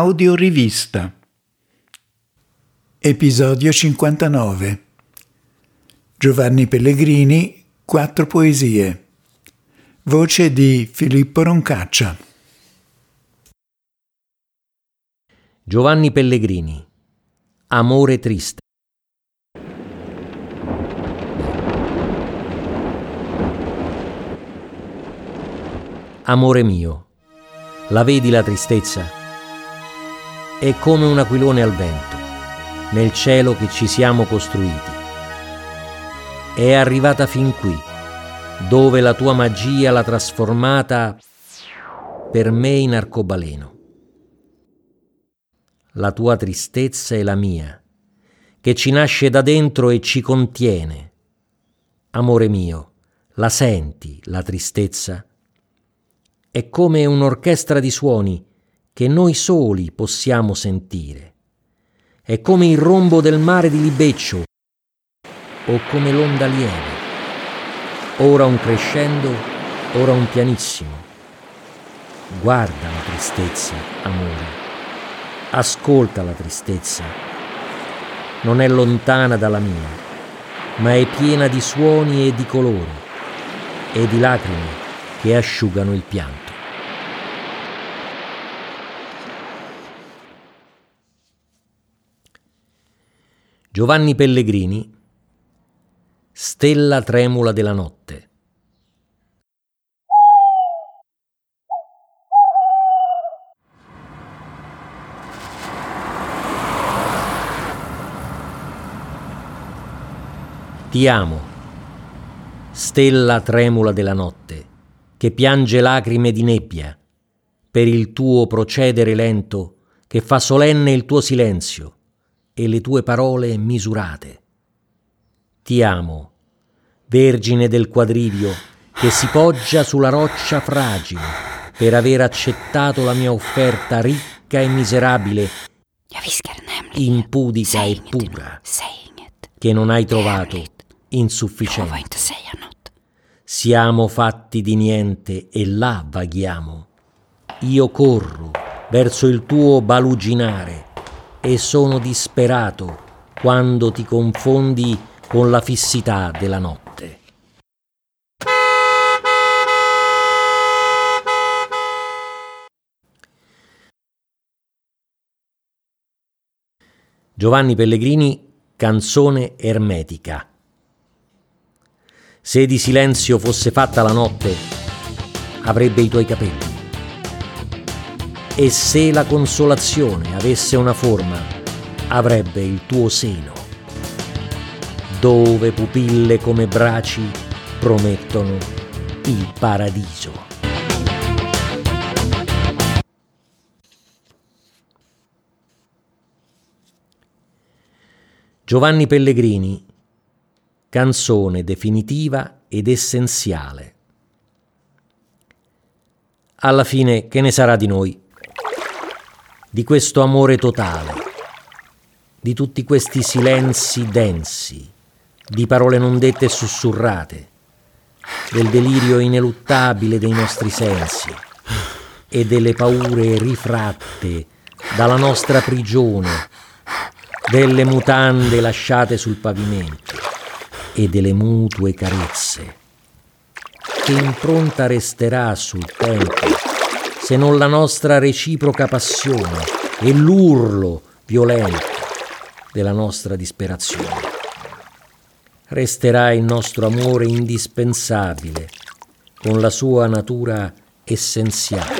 Audiorivista. Episodio 59. Giovanni Pellegrini, quattro poesie. Voce di Filippo Roncaccia. Giovanni Pellegrini. Amore triste. Amore mio, la vedi la tristezza? È come un aquilone al vento, nel cielo che ci siamo costruiti. È arrivata fin qui, dove la tua magia l'ha trasformata per me in arcobaleno. La tua tristezza è la mia, che ci nasce da dentro e ci contiene. Amore mio, la senti la tristezza? è come un'orchestra di suoni che noi soli possiamo sentire. È come il rombo del mare di Libeccio o come l'onda lieve. Ora un crescendo, ora un pianissimo. Guarda la tristezza, amore. Ascolta la tristezza. Non è lontana dalla mia, ma è piena di suoni e di colori e di lacrime che asciugano il pianto. Giovanni Pellegrini, Stella tremula della notte. Ti amo, stella tremula della notte che piange lacrime di nebbia, per il tuo procedere lento che fa solenne il tuo silenzio e le tue parole misurate. Ti amo, vergine del quadrivio, che si poggia sulla roccia fragile per aver accettato la mia offerta ricca e miserabile, impudica e pura, che non hai trovato insufficiente. Siamo fatti di niente e là vaghiamo. Io corro verso il tuo baluginare e sono disperato quando ti confondi con la fissità della notte. Giovanni Pellegrini, canzone ermetica. Se di silenzio fosse fatta la notte, avrebbe i tuoi capelli. E se la consolazione avesse una forma, avrebbe il tuo seno, dove pupille come braci promettono il paradiso. Giovanni Pellegrini canzone definitiva ed essenziale. Alla fine che ne sarà di noi? Di questo amore totale, di tutti questi silenzi densi, di parole non dette e sussurrate, del delirio ineluttabile dei nostri sensi e delle paure rifratte dalla nostra prigione, delle mutande lasciate sul pavimento e delle mutue carezze. Che impronta resterà sul tempo se non la nostra reciproca passione e l'urlo violento della nostra disperazione? Resterà il nostro amore indispensabile con la sua natura essenziale.